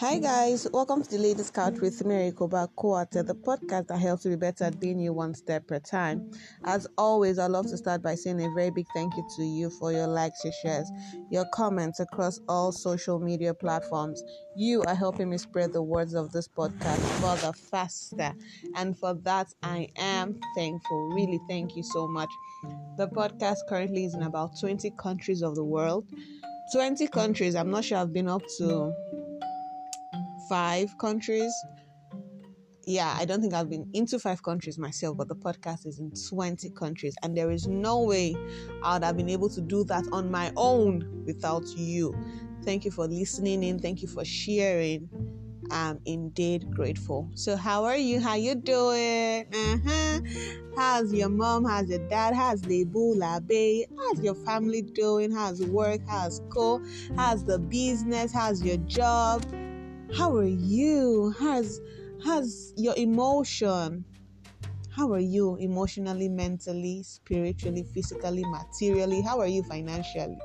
Hi guys, welcome to the Ladies Couch with Mary Quarter, the podcast that helps you be better at being you one step per time. As always, I'd love to start by saying a very big thank you to you for your likes, your shares, your comments across all social media platforms. You are helping me spread the words of this podcast further faster, and for that I am thankful. Really, thank you so much. The podcast currently is in about 20 countries of the world. 20 countries, I'm not sure I've been up to five countries. Yeah, I don't think I've been into five countries myself, but the podcast is in 20 countries, and there is no way I would have been able to do that on my own without you. Thank you for listening in. Thank you for sharing. I'm indeed grateful. So, how are you? How you doing? Uh-huh. How's your mom? How's your dad? How's the babe? How's your family doing? How's work? How's school? How's the business? How's your job? How are you? How's how's your emotion? How are you emotionally, mentally, spiritually, physically, materially? How are you financially?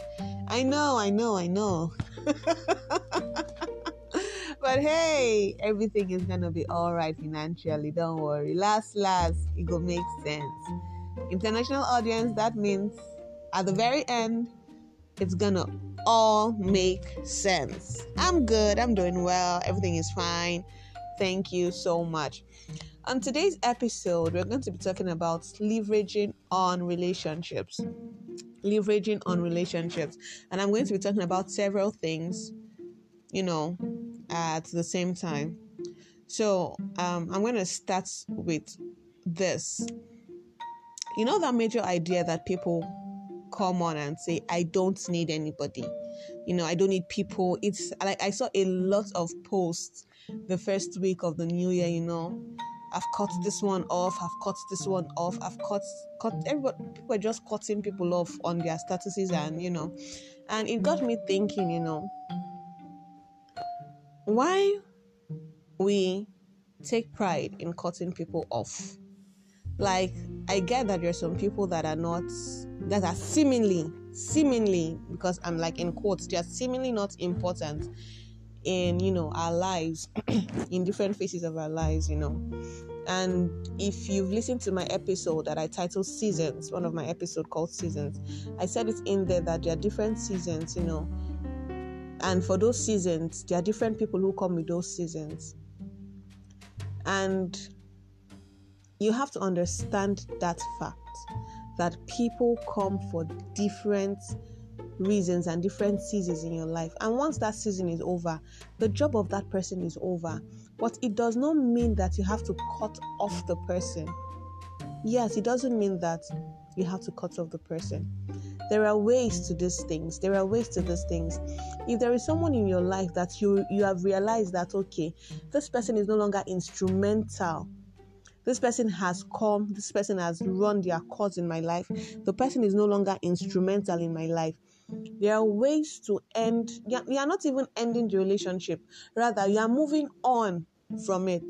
I know, I know, I know. but hey, everything is gonna be all right financially. Don't worry. Last, last, it will make sense. International audience, that means at the very end, it's gonna all make sense. I'm good, I'm doing well, everything is fine. Thank you so much. On today's episode, we're going to be talking about leveraging on relationships. Leveraging on relationships. And I'm going to be talking about several things, you know, at the same time. So um, I'm going to start with this. You know, that major idea that people come on and say, I don't need anybody. You know, I don't need people. It's like I saw a lot of posts the first week of the new year, you know. I've cut this one off, I've cut this one off, I've cut cut everybody people are just cutting people off on their statuses and you know. And it got me thinking, you know, why we take pride in cutting people off. Like I get that there are some people that are not that are seemingly, seemingly, because I'm like in quotes, they are seemingly not important in you know our lives, in different phases of our lives, you know. And if you've listened to my episode that I titled Seasons, one of my episode called Seasons, I said it in there that there are different seasons, you know. And for those seasons, there are different people who come with those seasons. And you have to understand that fact that people come for different reasons and different seasons in your life. And once that season is over, the job of that person is over. But it does not mean that you have to cut off the person. Yes, it doesn't mean that you have to cut off the person. There are ways to these things. There are ways to these things. If there is someone in your life that you you have realized that okay, this person is no longer instrumental this person has come, this person has run their course in my life, the person is no longer instrumental in my life. There are ways to end, you are not even ending the relationship, rather, you are moving on from it.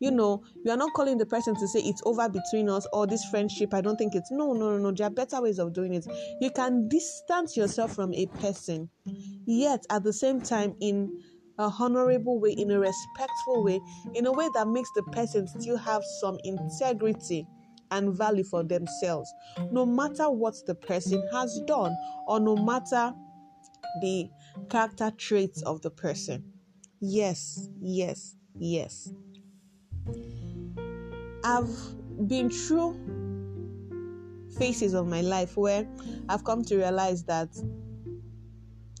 You know, you are not calling the person to say it's over between us or this friendship. I don't think it's no, no, no, no. There are better ways of doing it. You can distance yourself from a person, yet at the same time, in a honorable way, in a respectful way, in a way that makes the person still have some integrity and value for themselves, no matter what the person has done or no matter the character traits of the person. Yes, yes, yes. I've been through phases of my life where I've come to realize that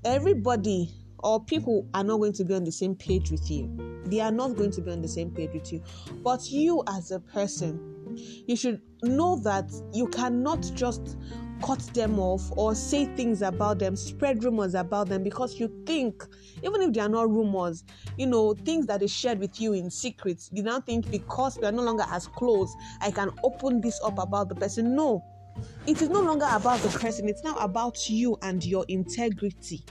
everybody or people are not going to be on the same page with you. They are not going to be on the same page with you. But you, as a person, you should know that you cannot just cut them off or say things about them, spread rumors about them because you think, even if they are not rumors, you know, things that they shared with you in secret, you now think because we are no longer as close, I can open this up about the person. No, it is no longer about the person, it's now about you and your integrity.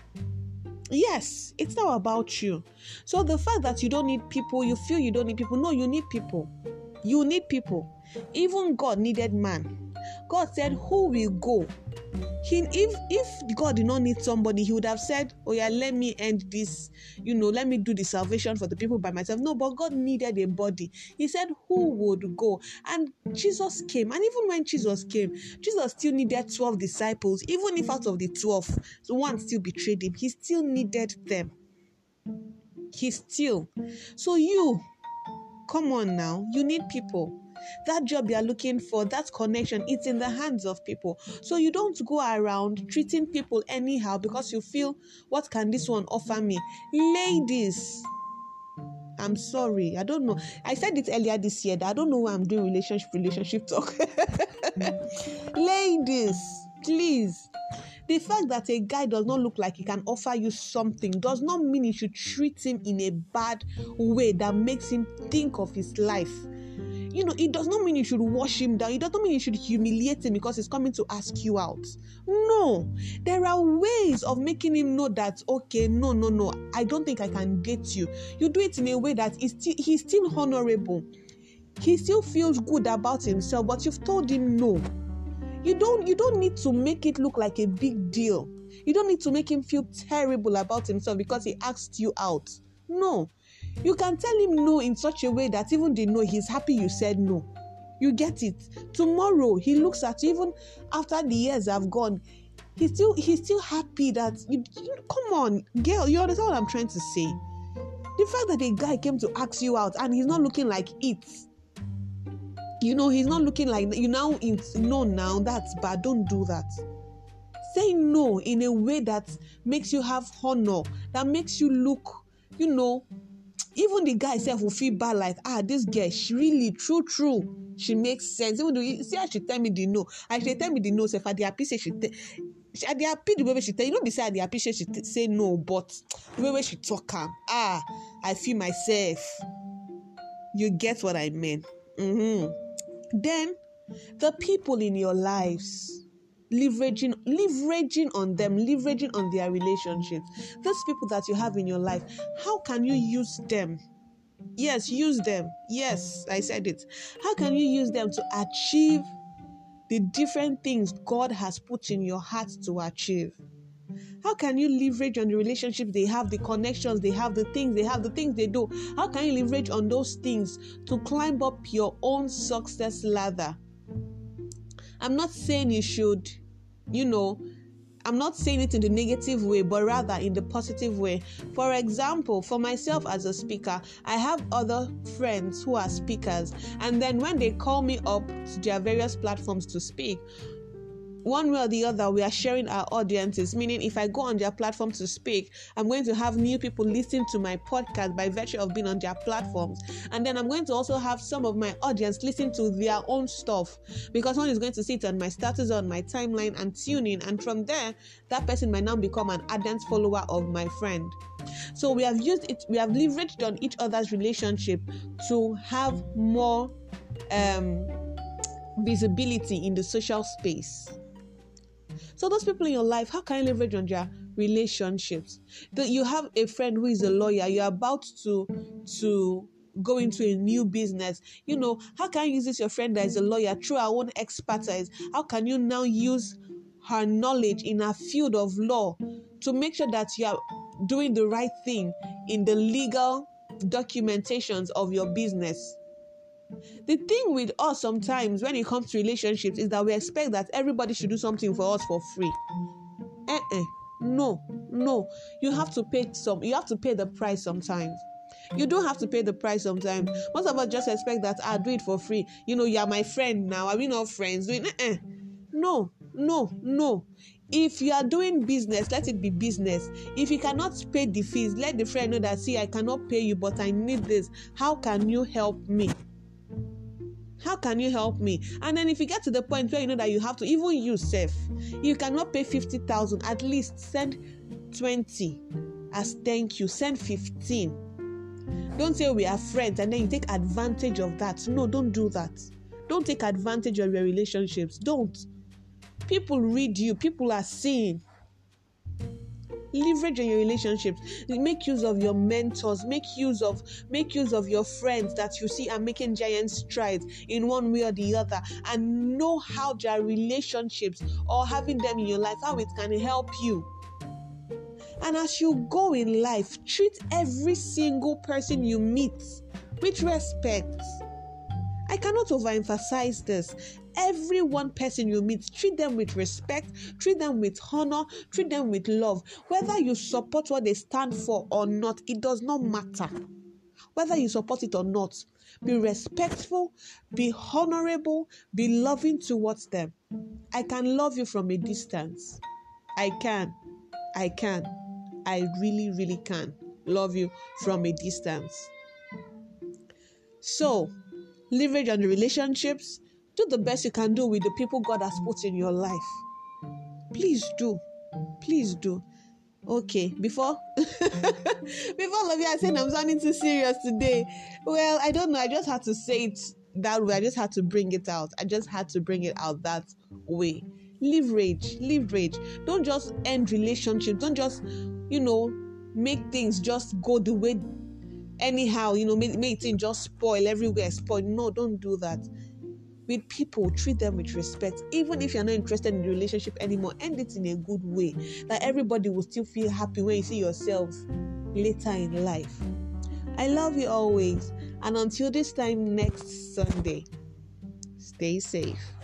Yes, it's now about you. So the fact that you don't need people, you feel you don't need people. No, you need people. You need people. Even God needed man. God said, Who will go? He if if god did not need somebody he would have said oh yeah let me end this you know let me do the salvation for the people by myself. No but god needed a body. He said who would go? And jesus came. And even when jesus came jesus still needed 12 disciples. Even if out of the 12 one still betrayed him he still needed them. He still. So you come on now. You need people that job you're looking for, that connection, it's in the hands of people. So you don't go around treating people anyhow because you feel, what can this one offer me? Ladies, I'm sorry. I don't know. I said it earlier this year that I don't know why I'm doing relationship relationship talk. Ladies, please. The fact that a guy does not look like he can offer you something does not mean you should treat him in a bad way that makes him think of his life you know, it does not mean you should wash him down. It does not mean you should humiliate him because he's coming to ask you out. No, there are ways of making him know that, okay, no, no, no, I don't think I can date you. You do it in a way that he's still, he's still honorable. He still feels good about himself, but you've told him no. You don't you don't need to make it look like a big deal. You don't need to make him feel terrible about himself because he asked you out. No, you can tell him no in such a way that even they know he's happy you said no. You get it. Tomorrow he looks at you, even after the years have gone. He's still he's still happy that you, you come on, girl. You understand what I'm trying to say? The fact that a guy came to ask you out and he's not looking like it. You know, he's not looking like you now. It's no now. That's bad. Don't do that. Say no in a way that makes you have honor, that makes you look, you know, even the guy self will feel bad like ah this girl she really true true. She makes sense. Even though you see how she tell me the no and she tell me the no sef i dey happy say she tell i dey happy the way wey she tell you no be say i dey happy say she say no but the way wey she talk am ah i feel myself. You get what i mean? Mm-hmm. then the people in your lives leveraging leveraging on them leveraging on their relationships those people that you have in your life how can you use them? Yes use them. Yes i said it. How can you use them to achieve the different things god has put in your heart to achieve? How can you leverage on the relationships they have the connections they have the things they have the things they do? How can you leverage on those things to climb up your own success ladder I'm not saying you should, you know, I'm not saying it in the negative way, but rather in the positive way. For example, for myself as a speaker, I have other friends who are speakers, and then when they call me up to their various platforms to speak, one way or the other, we are sharing our audiences. Meaning, if I go on their platform to speak, I'm going to have new people listen to my podcast by virtue of being on their platforms. And then I'm going to also have some of my audience listen to their own stuff because one is going to see it on my status, on my timeline, and tune in. And from there, that person might now become an ardent follower of my friend. So we have used it, we have leveraged on each other's relationship to have more um, visibility in the social space. So those people in your life, how can you leverage on their relationships? That you have a friend who is a lawyer, you're about to to go into a new business. You know, how can you use this your friend that is a lawyer through our own expertise? How can you now use her knowledge in a field of law to make sure that you are doing the right thing in the legal documentations of your business? The thing with us sometimes when it comes to relationships is that we expect that everybody should do something for us for free. Eh-eh. No, no. You have to pay some you have to pay the price sometimes. You don't have to pay the price sometimes. Most of us just expect that I ah, do it for free. You know, you are my friend now. Are we not friends? Doing eh No, no, no. If you are doing business, let it be business. If you cannot pay the fees, let the friend know that see, I cannot pay you, but I need this. How can you help me? How can you help me? And then if you get to the point where you know that you have to even use safe you cannot pay 50000 at least send 20 as thank you. Send 15 don't say we are friends and then you take advantage of that. No don't do that. Don't take advantage of your relationships. Don't. People read you. People are seeing leverage on your relationships make use of your mentors make use of make use of your friends that you see are making giant strides in one way or the other and know how their relationships or having them in your life how it can help you. And as you go in life treat every single person you meet with respect I cannot overemphasize this every one person you meet, treat them with respect, treat them with honor, treat them with love. Whether you support what they stand for or not, it does not matter. Whether you support it or not, be respectful, be honorable, be loving towards them. I can love you from a distance. I can. I can. I really, really can love you from a distance. So, leverage on relationships, do the best you can do with the people God has put in your life. Please do. Please do. Okay, before before love you, I said I'm sounding too serious today. Well, I don't know. I just had to say it that way. I just had to bring it out. I just had to bring it out that way. Leverage, leverage. Don't just end relationships. Don't just, you know, make things just go the way anyhow. You know, make, make things just spoil everywhere. Spoil. No, don't do that with people, treat them with respect. Even if you're not interested in the relationship anymore, end it in a good way that everybody will still feel happy when you see yourself later in life. I love you always. And until this time next Sunday, stay safe.